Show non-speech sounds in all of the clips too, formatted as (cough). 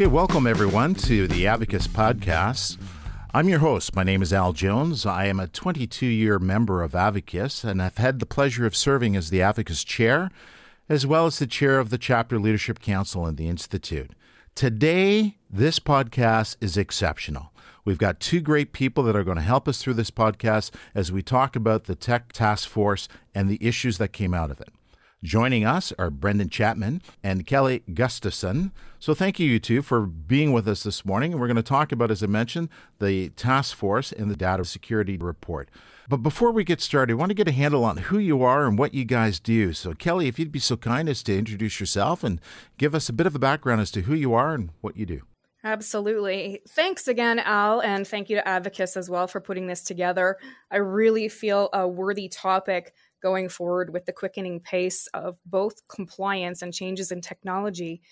Okay, welcome everyone to the Advocis Podcast. I'm your host. My name is Al Jones. I am a 22 year member of Advocis, and I've had the pleasure of serving as the Advocis Chair, as well as the Chair of the Chapter Leadership Council in the Institute. Today, this podcast is exceptional. We've got two great people that are going to help us through this podcast as we talk about the Tech Task Force and the issues that came out of it. Joining us are Brandon Chapman and Kelly Gustafson. So, thank you, you two, for being with us this morning. And we're going to talk about, as I mentioned, the task force and the data security report. But before we get started, I want to get a handle on who you are and what you guys do. So, Kelly, if you'd be so kind as to introduce yourself and give us a bit of a background as to who you are and what you do. Absolutely. Thanks again, Al, and thank you to Advocis as well for putting this together. I really feel a worthy topic going forward with the quickening pace of both compliance and changes in technology.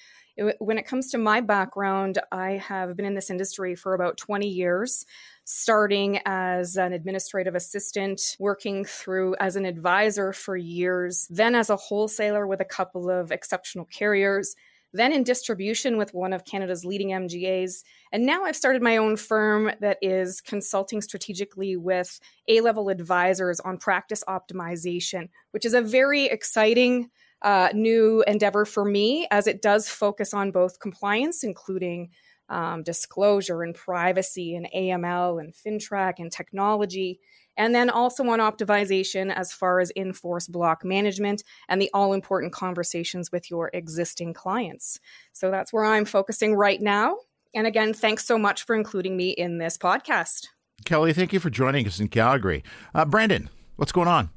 When it comes to my background, I have been in this industry for about 20 years, starting as an administrative assistant, working through as an advisor for years, then as a wholesaler with a couple of exceptional carriers then in distribution with one of Canada's leading MGAs. And now I've started my own firm that is consulting strategically with A level advisors on practice optimization, which is a very exciting uh, new endeavor for me as it does focus on both compliance, including um, disclosure and privacy and AML and FINTRAC and technology, and then also on optimization as far as in force block management and the all important conversations with your existing clients. So that's where I'm focusing right now. And again, thanks so much for including me in this podcast. Kelly, thank you for joining us in Calgary. Uh, Brandon, what's going on?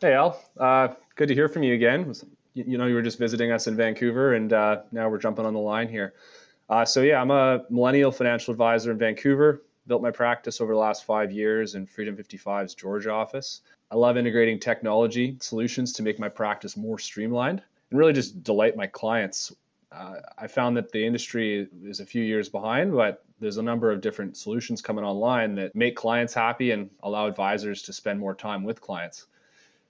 Hey, Al. Uh, good to hear from you again. You know, you were just visiting us in Vancouver, and uh, now we're jumping on the line here. Uh, so, yeah, I'm a millennial financial advisor in Vancouver built my practice over the last five years in Freedom 55's Georgia office. I love integrating technology solutions to make my practice more streamlined and really just delight my clients. Uh, I found that the industry is a few years behind, but there's a number of different solutions coming online that make clients happy and allow advisors to spend more time with clients.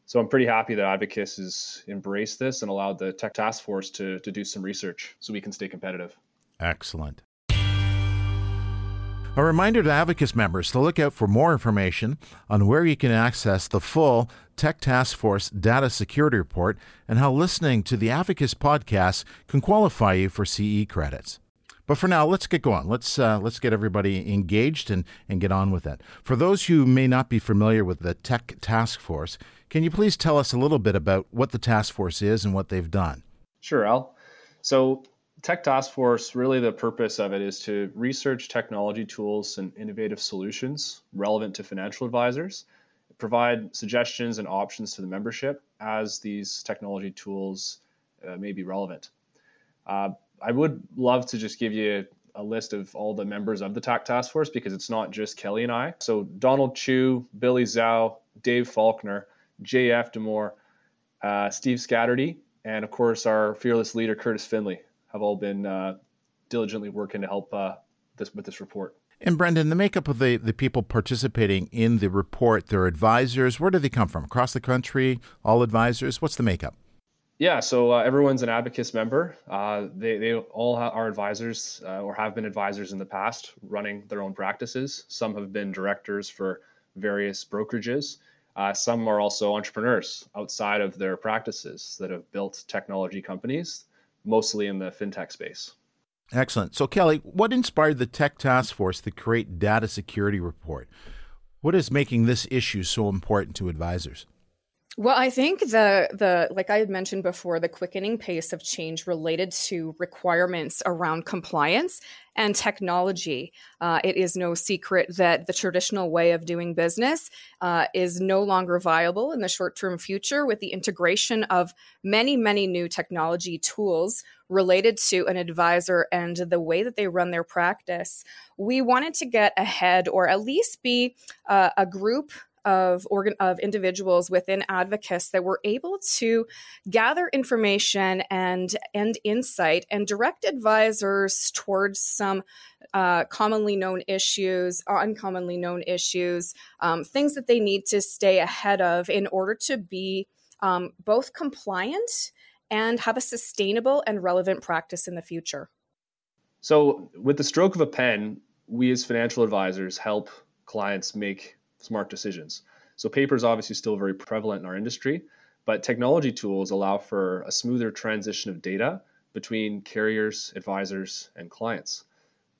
So I'm pretty happy that Advocis has embraced this and allowed the Tech Task Force to, to do some research so we can stay competitive. Excellent. A reminder to Advocis members to look out for more information on where you can access the full Tech Task Force Data Security Report and how listening to the Advocis podcast can qualify you for CE credits. But for now, let's get going. Let's uh, let's get everybody engaged and, and get on with it. For those who may not be familiar with the Tech Task Force, can you please tell us a little bit about what the task force is and what they've done? Sure, Al. So Tech Task Force, really the purpose of it is to research technology tools and innovative solutions relevant to financial advisors, provide suggestions and options to the membership as these technology tools uh, may be relevant. Uh, I would love to just give you a list of all the members of the Tech Task Force because it's not just Kelly and I. So Donald Chu, Billy Zhao, Dave Faulkner, J.F. Demore, uh, Steve Scatterdy, and of course our fearless leader Curtis Finley have all been uh, diligently working to help uh, this with this report. And Brandon, the makeup of the, the people participating in the report, their advisors, where do they come from? Across the country, all advisors? What's the makeup? Yeah, so uh, everyone's an Advocis member. Uh, they, they all are advisors uh, or have been advisors in the past, running their own practices. Some have been directors for various brokerages. Uh, some are also entrepreneurs outside of their practices that have built technology companies mostly in the fintech space. Excellent. So, Kelly, what inspired the Tech Task Force to create Data Security Report? What is making this issue so important to advisors? Well, I think the the like I had mentioned before, the quickening pace of change related to requirements around compliance and technology. Uh, it is no secret that the traditional way of doing business uh, is no longer viable in the short term future with the integration of many, many new technology tools related to an advisor and the way that they run their practice. We wanted to get ahead or at least be uh, a group of organ of individuals within Advocis that were able to gather information and and insight and direct advisors towards some uh, commonly known issues, uncommonly known issues, um, things that they need to stay ahead of in order to be um, both compliant and have a sustainable and relevant practice in the future. So, with the stroke of a pen, we as financial advisors help clients make smart decisions. So, paper is obviously still very prevalent in our industry, but technology tools allow for a smoother transition of data between carriers, advisors, and clients.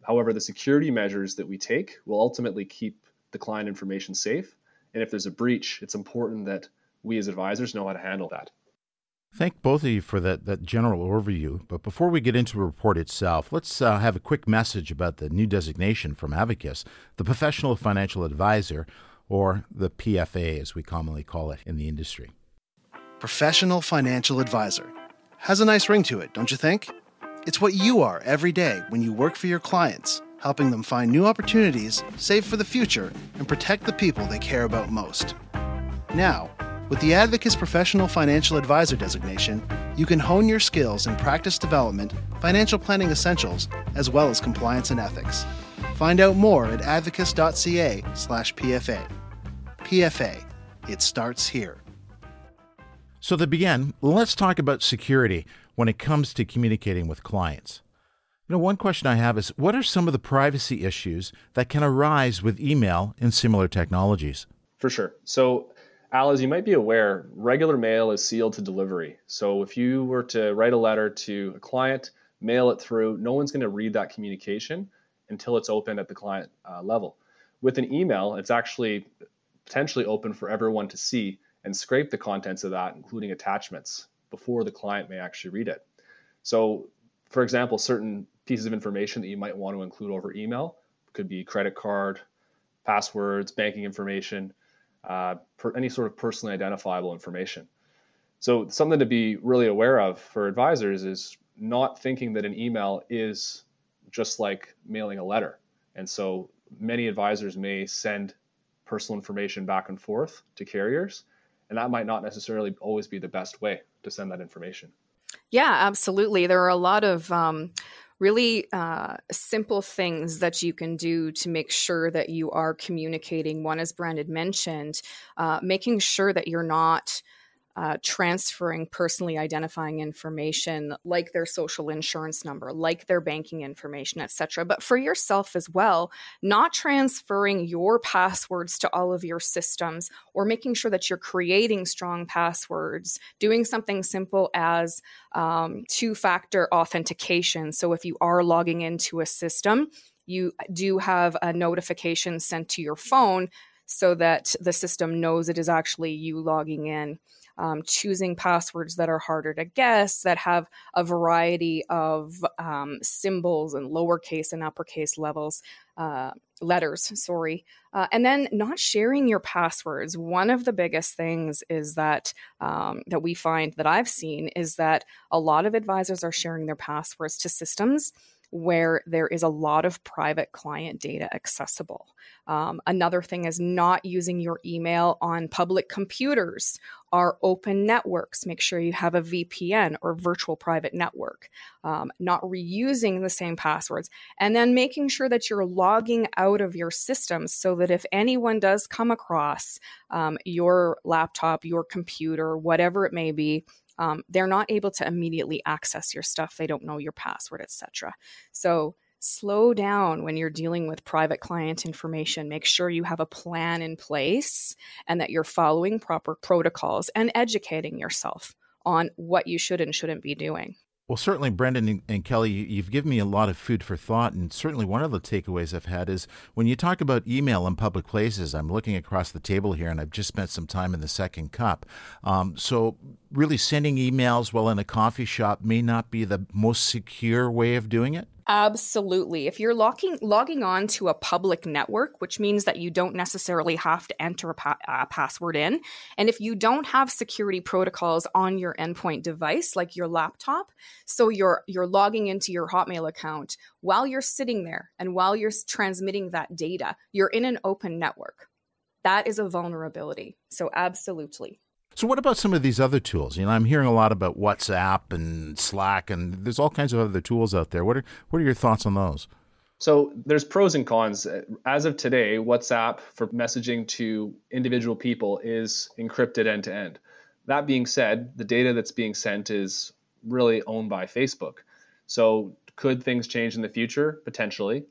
However, the security measures that we take will ultimately keep the client information safe. And if there's a breach, it's important that we as advisors know how to handle that. Thank both of you for that, that general overview. But before we get into the report itself, let's uh, have a quick message about the new designation from Advocis, the Professional Financial Advisor, or the PFA as we commonly call it in the industry. Professional Financial Advisor. Has a nice ring to it, don't you think? It's what you are every day when you work for your clients, helping them find new opportunities, save for the future, and protect the people they care about most. Now, with the Advocis Professional Financial Advisor designation, you can hone your skills in practice development, financial planning essentials, as well as compliance and ethics. Find out more at advocis.ca/pfa. PFA. It starts here. So to begin, let's talk about security when it comes to communicating with clients. You know, one question I have is what are some of the privacy issues that can arise with email and similar technologies? For sure. So Al, as you might be aware, regular mail is sealed to delivery. So if you were to write a letter to a client, mail it through, no one's going to read that communication until it's open at the client uh, level. With an email, it's actually potentially open for everyone to see and scrape the contents of that, including attachments, before the client may actually read it. So, for example, certain pieces of information that you might want to include over email could be credit card, passwords, banking information uh, per any sort of personally identifiable information. So something to be really aware of for advisors is not thinking that an email is just like mailing a letter. And so many advisors may send personal information back and forth to carriers, and that might not necessarily always be the best way to send that information. Yeah, absolutely. There are a lot of um, really uh, simple things that you can do to make sure that you are communicating. One, as Brandon mentioned, uh, making sure that you're not uh, transferring personally identifying information like their social insurance number like their banking information etc but for yourself as well not transferring your passwords to all of your systems or making sure that you're creating strong passwords doing something simple as um, two factor authentication. So if you are logging into a system you do have a notification sent to your phone so that the system knows it is actually you logging in um, choosing passwords that are harder to guess, that have a variety of um, symbols and lowercase and uppercase levels, uh, letters, sorry. Uh, and then not sharing your passwords. One of the biggest things is that um, that we find that I've seen is that a lot of advisors are sharing their passwords to systems where there is a lot of private client data accessible. Um, another thing is not using your email on public computers or open networks. Make sure you have a VPN or virtual private network. Um, not reusing the same passwords. And then making sure that you're logging out of your systems so that if anyone does come across um, your laptop, your computer, whatever it may be, um, they're not able to immediately access your stuff they don't know your password etc so slow down when you're dealing with private client information make sure you have a plan in place and that you're following proper protocols and educating yourself on what you should and shouldn't be doing well, certainly, Brandon and Kelly, you've given me a lot of food for thought. And certainly, one of the takeaways I've had is when you talk about email in public places, I'm looking across the table here and I've just spent some time in the Second Cup. Um, so, really, sending emails while in a coffee shop may not be the most secure way of doing it. Absolutely. If you're logging logging on to a public network, which means that you don't necessarily have to enter a, pa- password in, and if you don't have security protocols on your endpoint device like your laptop, so you're you're logging into your Hotmail account while you're sitting there and while you're transmitting that data, you're in an open network. That is a vulnerability. So absolutely. So, what about some of these other tools? You know, I'm hearing a lot about WhatsApp and Slack, and there's all kinds of other tools out there. What are what are your thoughts on those? So, there's pros and cons. Uh, as of today, WhatsApp for messaging to individual people is encrypted end to end. That being said, the data that's being sent is really owned by Facebook. So, Could things change in the future? Potentially.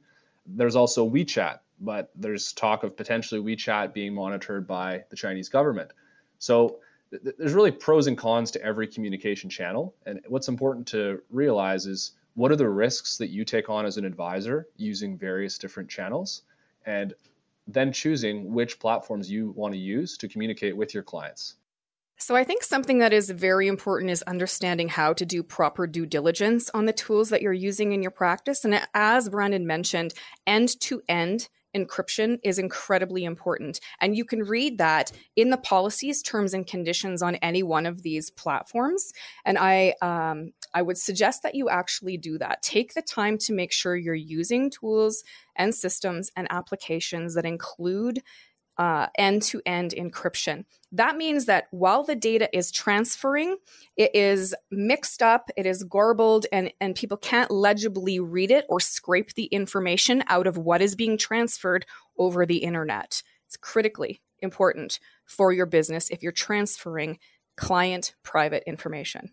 There's also WeChat, but there's talk of potentially WeChat being monitored by the Chinese government. So th- there's really pros and cons to every communication channel. And what's important to realize is what are the risks that you take on as an advisor using various different channels and then choosing which platforms you want to use to communicate with your clients. So, I think something that is very important is understanding how to do proper due diligence on the tools that you're using in your practice. And as Brandon mentioned, end to end encryption is incredibly important. And you can read that in the policies, terms, and conditions on any one of these platforms. And I, um, I would suggest that you actually do that. Take the time to make sure you're using tools and systems and applications that include end to end encryption. That means that while the data is transferring, it is mixed up, it is garbled, and, and people can't legibly read it or scrape the information out of what is being transferred over the internet. It's critically important for your business if you're transferring client private information.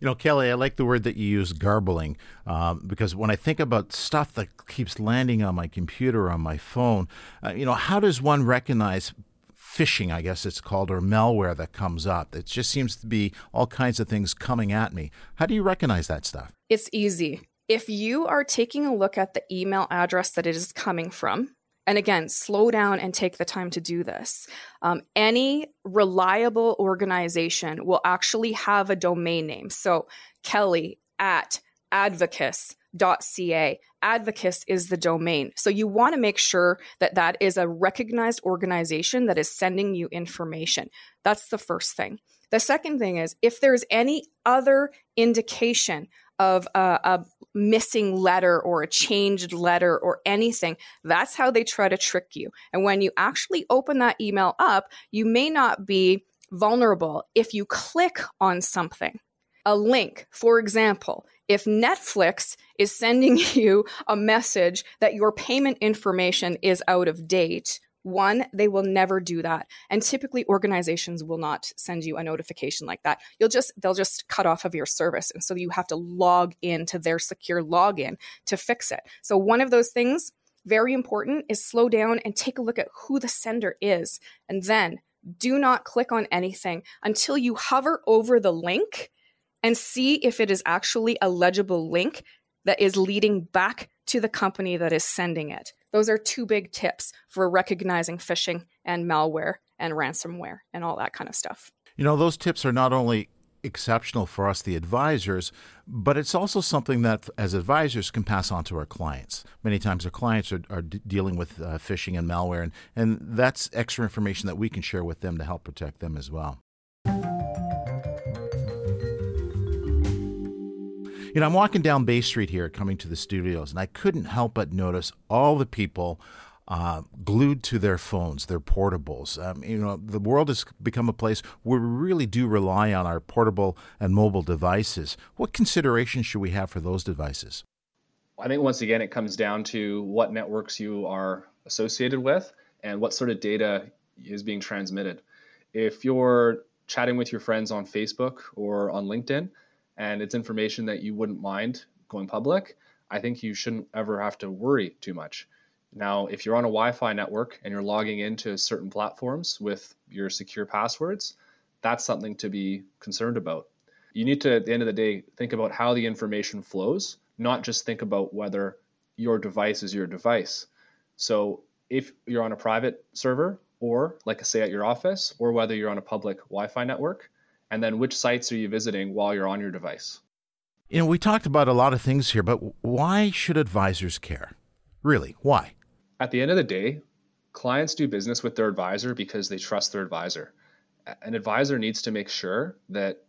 You know, Kelly, I like the word that you use, garbling, um, because when I think about stuff that keeps landing on my computer, on my phone, uh, you know, how does one recognize phishing, I guess it's called, or malware that comes up? It just seems to be all kinds of things coming at me. How do you recognize that stuff? It's easy. If you are taking a look at the email address that it is coming from, and again, slow down and take the time to do this. Um, any reliable organization will actually have a domain name. So, Kelly at advocis.ca. Advocis is the domain. So, you want to make sure that that is a recognized organization that is sending you information. That's the first thing. The second thing is if there's any other indication of a, a, missing letter or a changed letter or anything. That's how they try to trick you. And when you actually open that email up, you may not be vulnerable if you click on something. A link, for example, if Netflix is sending (laughs) you a message that your payment information is out of date, one, they will never do that. And typically organizations will not send you a notification like that. You'll just they'll just cut off of your service. And so you have to log into their secure login to fix it. So one of those things very important is slow down and take a look at who the sender is. And then do not click on anything until you hover over the link and see if it is actually a legible link that is leading back to the company that is sending it. Those are two big tips for recognizing phishing and malware and ransomware and all that kind of stuff. You know, those tips are not only exceptional for us, the advisors, but it's also something that as advisors can pass on to our clients. Many times our clients are, are d- dealing with uh, phishing and malware, and, and that's extra information that we can share with them to help protect them as well. You know, I'm walking down Bay Street here coming to the studios, and I couldn't help but notice all the people uh, glued to their phones, their portables. Um, you know, the world has become a place where we really do rely on our portable and mobile devices. What considerations should we have for those devices? I think once again, it comes down to what networks you are associated with and what sort of data is being transmitted. If you're chatting with your friends on Facebook or on LinkedIn, and it's information that you wouldn't mind going public, I think you shouldn't ever have to worry too much. Now, if you're on a Wi Fi network and you're logging into certain platforms with your secure passwords, that's something to be concerned about. You need to, at the end of the day, think about how the information flows, not just think about whether your device is your device. So, if you're on a private server, or like I say at your office, or whether you're on a public Wi Fi network, and then which sites are you visiting while you're on your device? You know, we talked about a lot of things here, but why should advisors care? Really, why? At the end of the day, clients do business with their advisor because they trust their advisor. An advisor needs to make sure that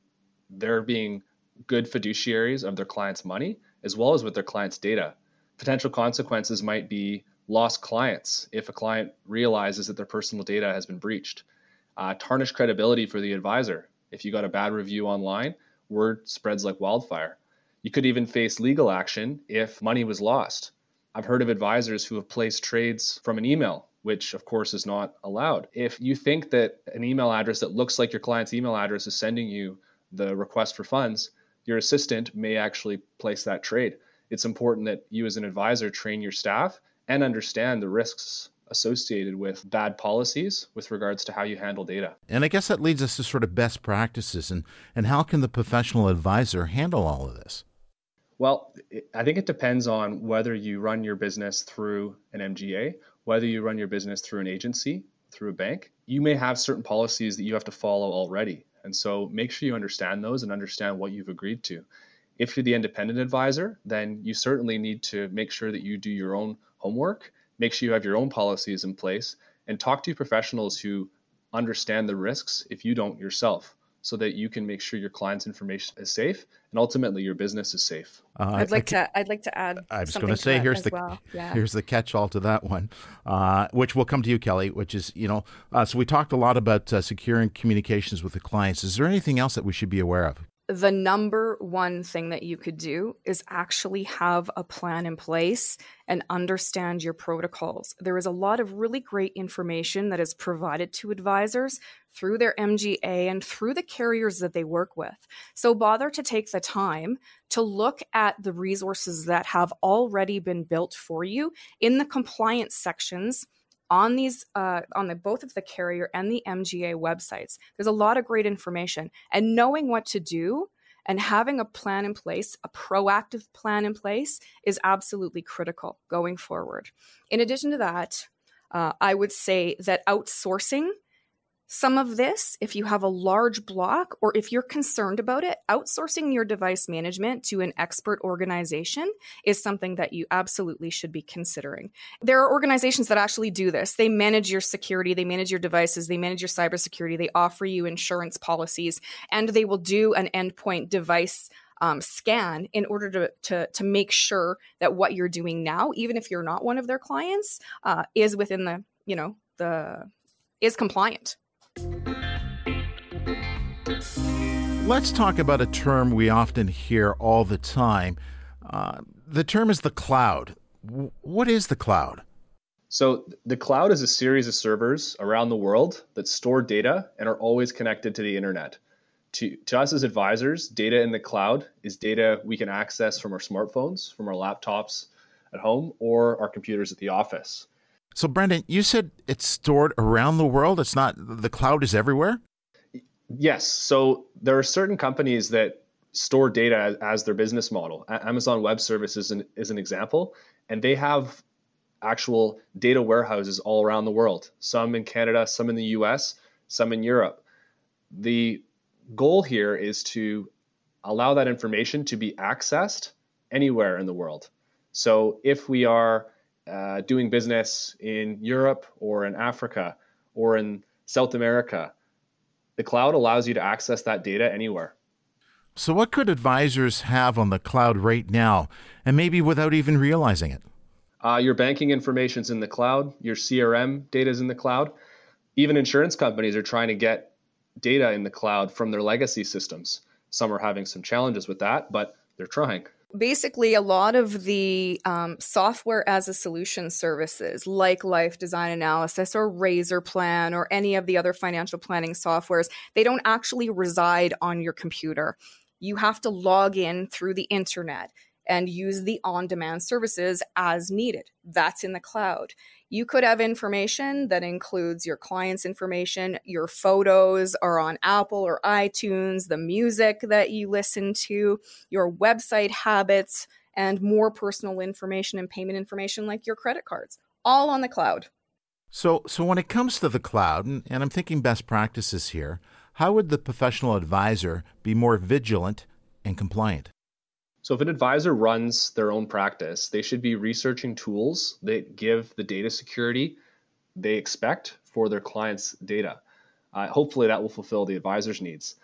they're being good fiduciaries of their client's money as well as with their client's data. Potential consequences might be lost clients if a client realizes that their personal data has been breached, uh, tarnished credibility for the advisor if you got a bad review online, word spreads like wildfire. You could even face legal action if money was lost. I've heard of advisors who have placed trades from an email, which of course is not allowed. If you think that an email address that looks like your client's email address is sending you the request for funds, your assistant may actually place that trade. it's important that you as an advisor train your staff and understand the risks associated with bad policies with regards to how you handle data. And I guess that leads us to sort of best practices and, and how can the professional advisor handle all of this? Well, I think it depends on whether you run your business through an MGA, whether you run your business through an agency, through a bank. You may have certain policies that you have to follow already. And so make sure you understand those and understand what you've agreed to. If you're the independent advisor, then you certainly need to make sure that you do your own homework, make sure you have your own policies in place, and talk to professionals who understand the risks if you don't yourself so that you can make sure your client's information is safe and ultimately your business is safe. Uh, I'd like I, to. I'd like to add. I was going to say here's the well. (laughs) yeah. here's the catch-all to that one, uh, which will come to you, Kelly. Which is you know, uh, so we talked a lot about uh, securing communications with the clients. Is there anything else that we should be aware of? The number one thing that you could do is actually have a plan in place and understand your protocols. There is a lot of really great information that is provided to advisors through their MGA and through the carriers that they work with. So bother to take the time to look at the resources that have already been built for you in the compliance sections on these uh, on the both of the carrier and the mga websites there's a lot of great information. And knowing what to do and having a plan in place a proactive plan in place is absolutely critical going forward. In addition to that uh, i would say that outsourcing some of this, if you have a large block or if you're concerned about it, outsourcing your device management to an expert organization is something that you absolutely should be considering. There are organizations that actually do this. They manage your security, they manage your devices, they manage your cybersecurity, they offer you insurance policies, and they will do an endpoint device um, scan in order to, to, to make sure that what you're doing now, even if you're not one of their clients, uh, is within the, you know, the is compliant. Let's talk about a term we often hear all the time. Uh, the term is the cloud. W- what is the cloud? So, the cloud is a series of servers around the world that store data and are always connected to the internet. To, to us as advisors, data in the cloud is data we can access from our smartphones, from our laptops at home, or our computers at the office. So, Brandon, you said it's stored around the world. It's not, the cloud is everywhere? Yes. So, there are certain companies that store data as, their business model. Amazon Web Services is an, is an example, and they have actual data warehouses all around the world, some in Canada, some in the US, some in Europe. The goal here is to allow that information to be accessed anywhere in the world. So if we are uh, doing business in Europe or in Africa or in South America, the cloud allows you to access that data anywhere. So, what could advisors have on the cloud right now, and maybe without even realizing it? Uh, your banking information's in the cloud, your CRM data is in the cloud. Even insurance companies are trying to get data in the cloud from their legacy systems. Some are having some challenges with that, but they're trying basically a lot of the um, software as a solution services like life design analysis or RazorPlan or any of the other financial planning softwares they don't actually reside on your computer. You have to log in through the internet and use the on demand services as needed that's in the cloud you could have information that includes your client's information, your photos are on Apple or iTunes, the music that you listen to, your website habits, and more personal information and payment information like your credit cards, all on the cloud. So, so when it comes to the cloud, and, and I'm thinking best practices here, how would the professional advisor be more vigilant and compliant? So if an advisor runs their own practice, they should be researching tools that give the data security they expect for their clients' data. Uh, hopefully, that will fulfill the advisor's needs.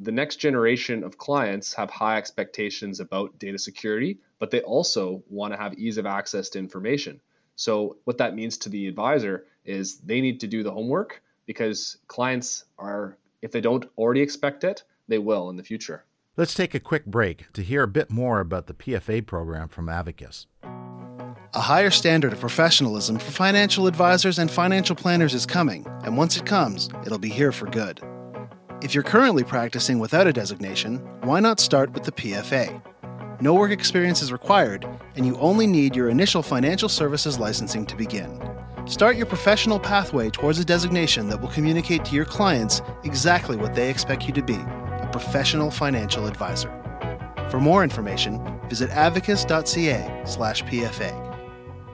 The next generation of clients have high expectations about data security, but they also want to have ease of access to information. So, what that means to the advisor is they need to do the homework because clients are, if they don't already expect it, they will in the future. Let's take a quick break to hear a bit more about the PFA program from Advocis. A higher standard of professionalism for financial advisors and financial planners is coming, and once it comes, it'll be here for good. If you're currently practicing without a designation, why not start with the PFA? No work experience is required, and you only need your initial financial services licensing to begin. Start your professional pathway towards a designation that will communicate to your clients exactly what they expect you to be professional financial advisor. For more information, visit advocis.ca/slash PFA.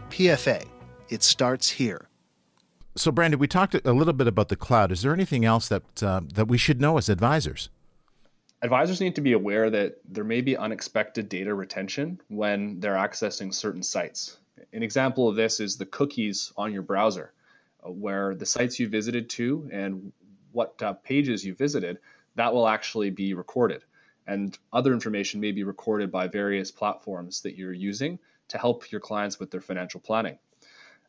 PFA, it starts here. So, Brandon, we talked a little bit about the cloud. Is there anything else that uh, that we should know as advisors? Advisors need to be aware that there may be unexpected data retention when they're accessing certain sites. An example of this is the cookies on your browser, uh, where the sites you visited to and what uh, pages you visited, that will actually be recorded. And other information may be recorded by various platforms that you're using to help your clients with their financial planning.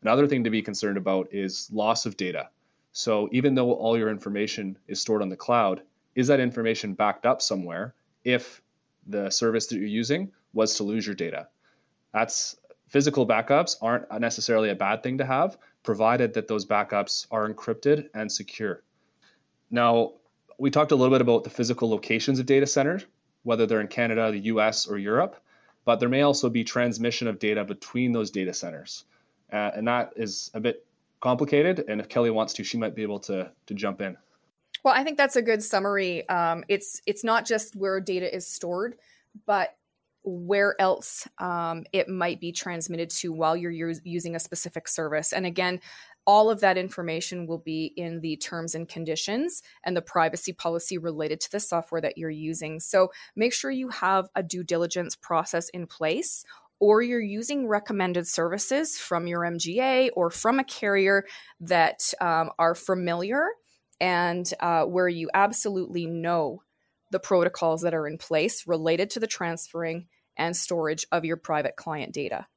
Another thing to be concerned about is loss of data. So even though all your information is stored on the cloud, is that information backed up somewhere if the service that you're using was to lose your data? That's physical backups aren't necessarily a bad thing to have, provided that those backups are encrypted and secure. Now, we talked a little bit about the physical locations of data centers, whether they're in Canada, the US, or Europe, but there may also be transmission of data between those data centers. Uh, and that is a bit complicated. And if Kelly wants to, she might be able to, to jump in. Well, I think that's a good summary. Um, it's it's not just where data is stored, but where else um, it might be transmitted to while you're using a specific service. And again, all of that information will be in the terms and conditions and the privacy policy related to the software that you're using. So make sure you have a due diligence process in place or you're using recommended services from your MGA or from a carrier that um, are familiar and uh, where you absolutely know the protocols that are in place related to the transferring and storage of your private client data.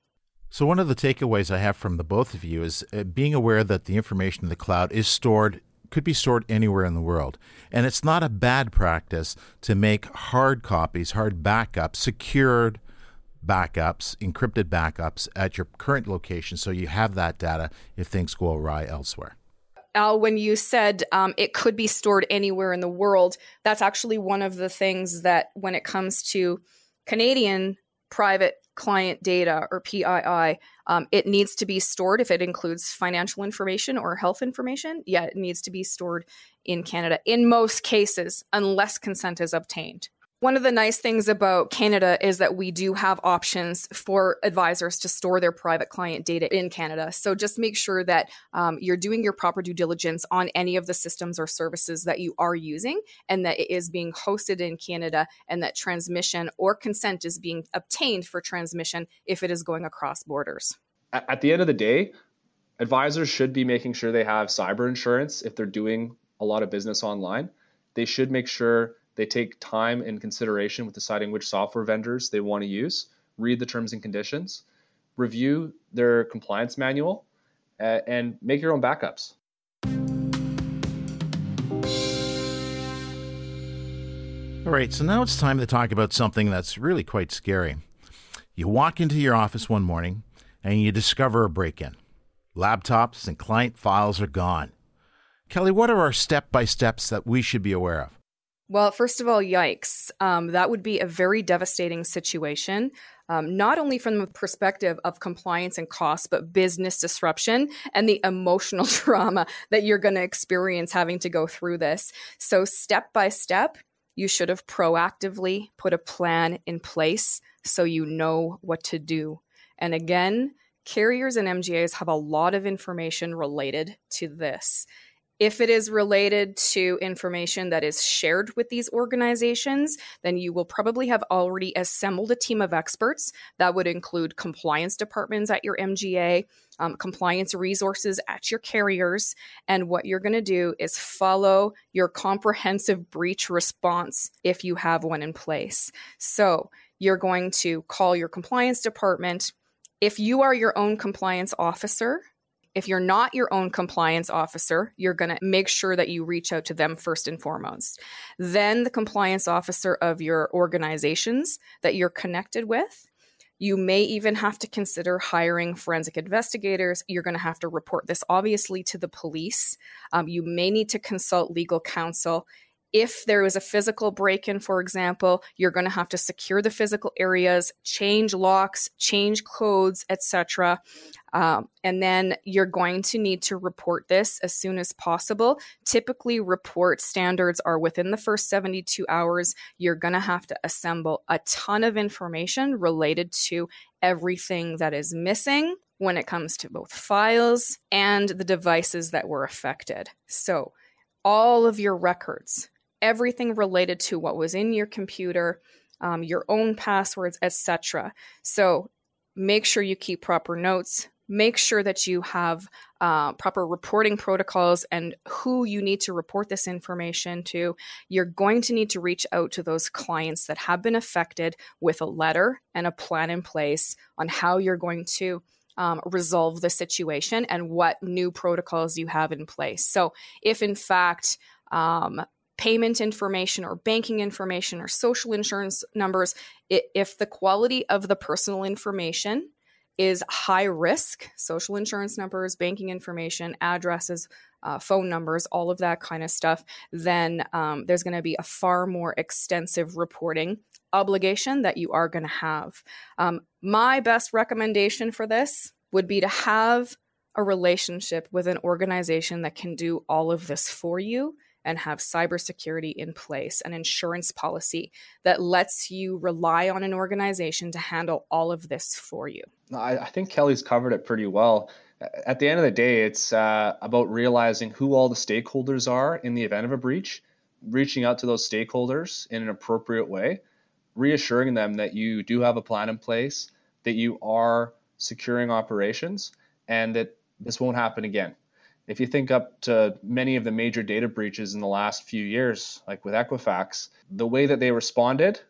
So, one of the takeaways I have from the both of you is uh, being aware that the information in the cloud is stored, could be stored anywhere in the world. And it's not a bad practice to make hard copies, hard backups, secured backups, encrypted backups at your current location so you have that data if things go awry elsewhere. Al, when you said um, it could be stored anywhere in the world, that's actually one of the things that, when it comes to Canadian private client data or PII, um, it needs to be stored if it includes financial information or health information. Yeah, it needs to be stored in Canada in most cases, unless consent is obtained. One of the nice things about Canada is that we do have options for advisors to store their private client data in Canada. So just make sure that um, you're doing your proper due diligence on any of the systems or services that you are using and that it is being hosted in Canada and that transmission or consent is being obtained for transmission if it is going across borders. At the end of the day, advisors should be making sure they have cyber insurance if they're doing a lot of business online. They should make sure they take time and consideration with deciding which software vendors they want to use, read the terms and conditions, review their compliance manual, uh, and make your own backups. All right, so now it's time to talk about something that's really quite scary. You walk into your office one morning and you discover a break in. Laptops and client files are gone. Kelly, what are our step by steps that we should be aware of? Well, first of all, yikes. Um, that would be a very devastating situation, um, not only from the perspective of compliance and cost, but business disruption and the emotional (laughs) trauma that you're going to experience having to go through this. So, step by step, you should have proactively put a plan in place so you know what to do. And again, carriers and MGAs have a lot of information related to this. If it is related to information that is shared with these organizations, then you will probably have already assembled a team of experts that would include compliance departments at your MGA, um, compliance resources at your carriers. And what you're going to do is follow your comprehensive breach response if you have one in place. So you're going to call your compliance department. If you are your own compliance officer, if you're not your own compliance officer, you're going to make sure that you reach out to them first and foremost. Then the compliance officer of your organizations that you're connected with. You may even have to consider hiring forensic investigators. You're going to have to report this obviously to the police. Um, you may need to consult legal counsel if there is a physical break in, for example, you're going to have to secure the physical areas, change locks, change codes, etc. Um, and then you're going to need to report this as soon as possible. Typically, report standards are within the first 72 hours. You're going to have to assemble a ton of information related to everything that is missing when it comes to both files and the devices that were affected. So, all of your records, everything related to what was in your computer, um, your own passwords, etc. So, make sure you keep proper notes. Make sure that you have uh, proper reporting protocols and who you need to report this information to. You're going to need to reach out to those clients that have been affected with a letter and a plan in place on how you're going to um, resolve the situation and what new protocols you have in place. So, if in fact, um, payment information or banking information or social insurance numbers, if the quality of the personal information is high risk, social insurance numbers, banking information, addresses, uh, phone numbers, all of that kind of stuff, then um, there's going to be a far more extensive reporting obligation that you are going to have. Um, my best recommendation for this would be to have a relationship with an organization that can do all of this for you and have cybersecurity in place, an insurance policy that lets you rely on an organization to handle all of this for you. I, I think Kelly's covered it pretty well. At the end of the day, it's uh, about realizing who all the stakeholders are in the event of a breach, reaching out to those stakeholders in an appropriate way, reassuring them that you do have a plan in place, that you are securing operations, and that this won't happen again. If you think up to many of the major data breaches in the last few years, like with Equifax, the way that they responded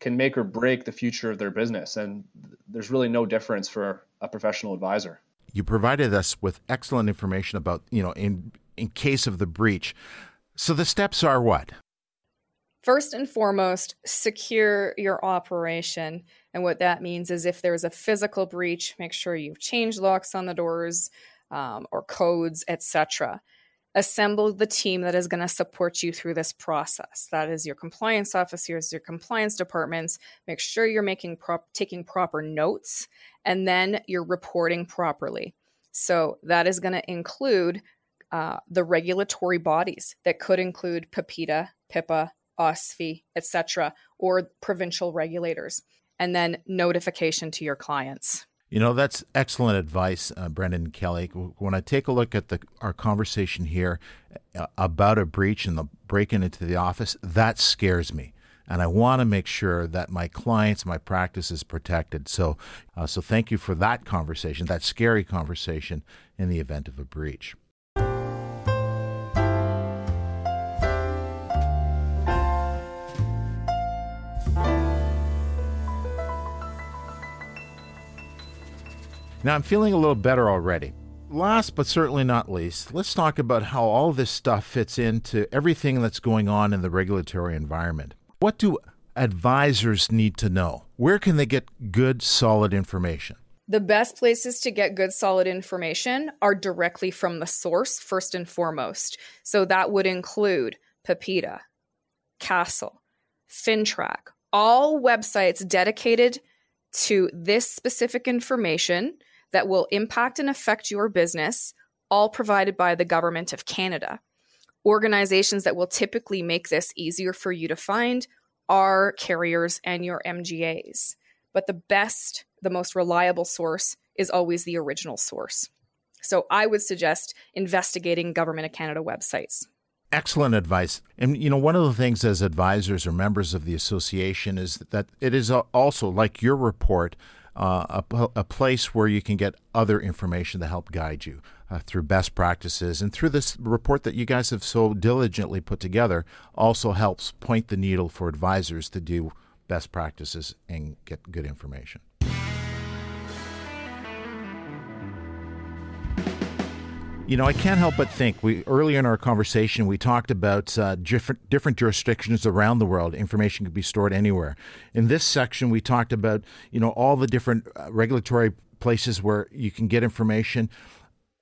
can make or break the future of their business. And there's really no difference for a professional advisor. You provided us with excellent information about, you know, in in case of the breach. So the steps are what? First and foremost, secure your operation. And what that means is if there's a physical breach, make sure you've changed locks on the doors um, or codes, etc. Assemble the team that is going to support you through this process. That is your compliance officers, your compliance departments. Make sure you're making prop- taking proper notes, and then you're reporting properly. So that is going to include uh, the regulatory bodies that could include PIPEDA, PIPA, OSFI, etc., or provincial regulators, and then notification to your clients. You know, that's excellent advice, uh, Brandon Kelly. When I take a look at the, our conversation here uh, about a breach and the breaking into the office, that scares me. And I want to make sure that my clients, my practice is protected. So, uh, so thank you for that conversation, that scary conversation in the event of a breach. Now I'm feeling a little better already. Last but certainly not least, let's talk about how all this stuff fits into everything that's going on in the regulatory environment. What do advisors need to know? Where can they get good, solid information? The best places to get good, solid information are directly from the source, first and foremost. So that would include PIPEDA, CASL, FINTRAC, all websites dedicated to this specific information that will impact and affect your business, all provided by the Government of Canada. Organizations that will typically make this easier for you to find are carriers and your MGAs. But the best, the most reliable source is always the original source. So I would suggest investigating Government of Canada websites. Excellent advice. And, you know, one of the things as advisors or members of the association is that it is also, like your report, uh, a, a, place where you can get other information to help guide you uh, through best practices. And through this report that you guys have so diligently put together, also helps point the needle for advisors to do best practices and get good information. You know, I can't help but think. We earlier in our conversation we talked about uh, different different jurisdictions around the world. Information can be stored anywhere. In this section, we talked about you know all the different uh, regulatory places where you can get information,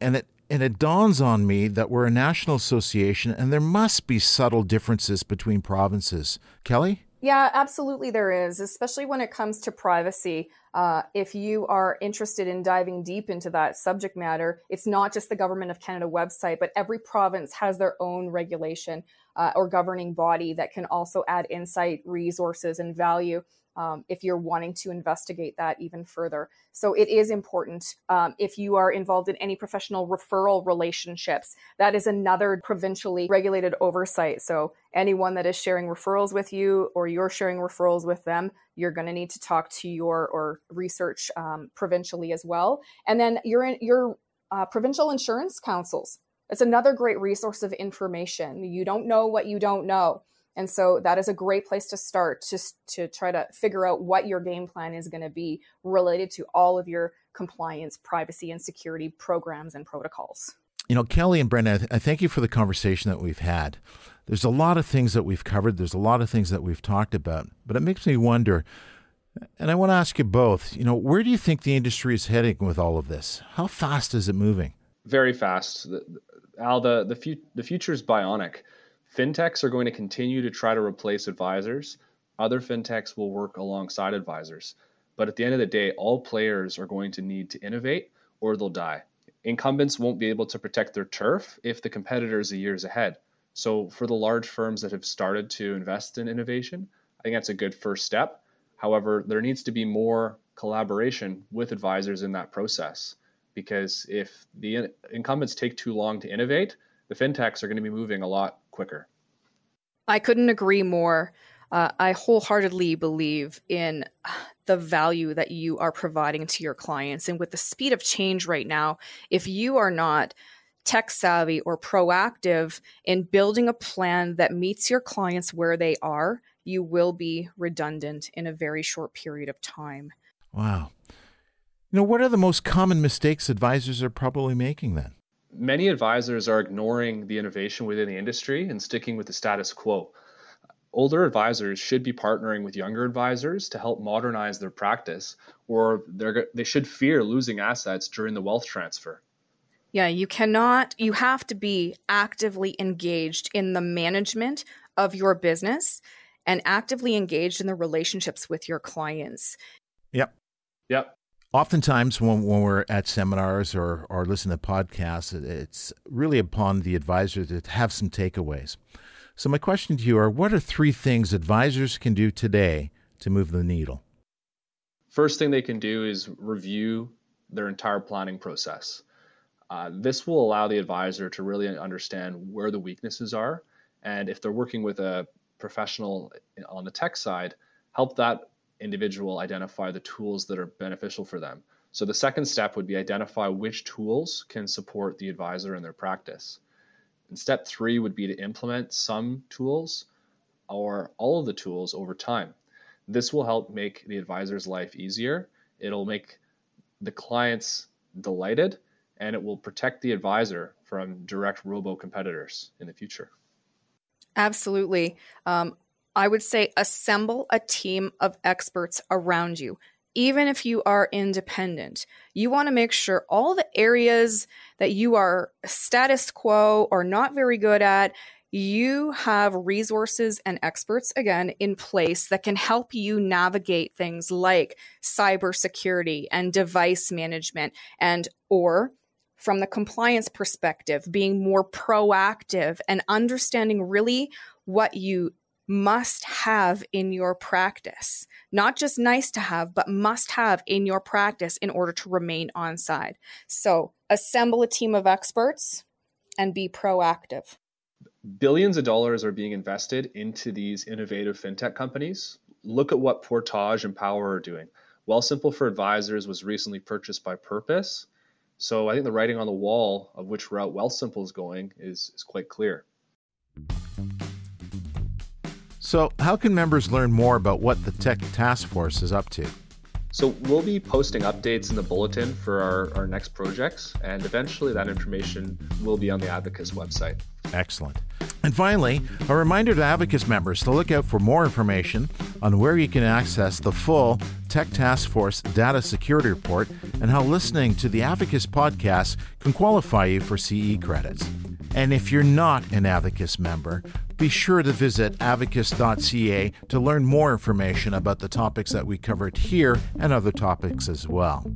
and that and it dawns on me that we're a national association and there must be subtle differences between provinces. Kelly? Yeah, absolutely, there is, especially when it comes to privacy. Uh, if you are interested in diving deep into that subject matter, it's not just the Government of Canada website, but every province has their own regulation uh, or governing body that can also add insight, resources, and value um, if you're wanting to investigate that even further. So it is important um, if you are involved in any professional referral relationships. That is another provincially regulated oversight. So anyone that is sharing referrals with you or you're sharing referrals with them, you're going to need to talk to your or research um, provincially as well. And then your your uh, provincial insurance councils. It's another great resource of information. You don't know what you don't know. And so that is a great place to start just to try to figure out what your game plan is going to be related to all of your compliance, privacy, and security programs and protocols. You know, Kelly and Brandon, I thank you for the conversation that we've had. There's a lot of things that we've covered, there's a lot of things that we've talked about, but it makes me wonder. And I want to ask you both, you know, where do you think the industry is heading with all of this? How fast is it moving? Very fast. Al, the, the, fu- the future is bionic fintechs are going to continue to try to replace advisors. Other fintechs will work alongside advisors. But at the end of the day, all players are going to need to innovate or they'll die. Incumbents won't be able to protect their turf if the competitors are years ahead. So, for the large firms that have started to invest in innovation, I think that's a good first step. However, there needs to be more collaboration with advisors in that process because if the incumbents take too long to innovate, the fintechs are going to be moving a lot quicker. I couldn't agree more. Uh, I wholeheartedly believe in the value that you are providing to your clients. And with the speed of change right now, if you are not tech savvy or proactive in building a plan that meets your clients where they are, you will be redundant in a very short period of time. Wow. You know, what are the most common mistakes advisors are probably making then? Many advisors are ignoring the innovation within the industry and sticking with the status quo. Older advisors should be partnering with younger advisors to help modernize their practice, or they should fear losing assets during the wealth transfer. Yeah, you cannot, you have to be actively engaged in the management of your business and actively engaged in the relationships with your clients. Yep. Yep oftentimes when, when we're at seminars or, or listen to podcasts, it's really upon the advisor to have some takeaways. So, my question to you are what are three things advisors can do today to move the needle? First thing they can do is review their entire planning process. Uh, this will allow the advisor to really understand where the weaknesses are. And if they're working with a professional on the tech side, help that individual identify the tools that are beneficial for them. So the second step would be identify which tools can support the advisor in their practice. And step three would be to implement some tools or all of the tools over time. This will help make the advisor's life easier. It'll make the clients delighted and it will protect the advisor from direct robo competitors in the future. Absolutely. Um, I would say assemble a team of experts around you. Even if you are independent, you want to make sure all the areas that you are status quo or not very good at, you have resources and experts again in place that can help you navigate things like cybersecurity and device management and or from the compliance perspective being more proactive and understanding really what you must have in your practice. Not just nice to have, but must have in your practice in order to remain on side. So assemble a team of experts and be proactive. Billions of dollars are being invested into these innovative fintech companies. Look at what Portage and Power are doing. Wealthsimple for Advisors was recently purchased by Purpose. So I think the writing on the wall of which route Wealthsimple is going is, is quite clear. So, how can members learn more about what the Tech Task Force is up to? So, we'll be posting updates in the bulletin for our, our next projects, and eventually that information will be on the Advocis website. Excellent. And finally, a reminder to Advocis members to look out for more information on where you can access the full Tech Task Force Data Security Report and how listening to the Advocis podcast can qualify you for CE credits. And if you're not an Advocis member, be sure to visit advocis.ca to learn more information about the topics that we covered here and other topics as well.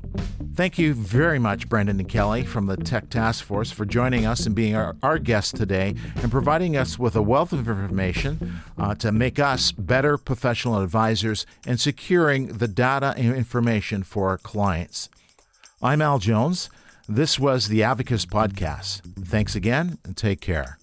Thank you very much, Brandon and Kelly from the Tech Task Force, for joining us and being our, our guest today and providing us with a wealth of information uh, to make us better professional advisors and securing the data and information for our clients. I'm Al Jones. This was the Advocis Podcast. Thanks again and take care.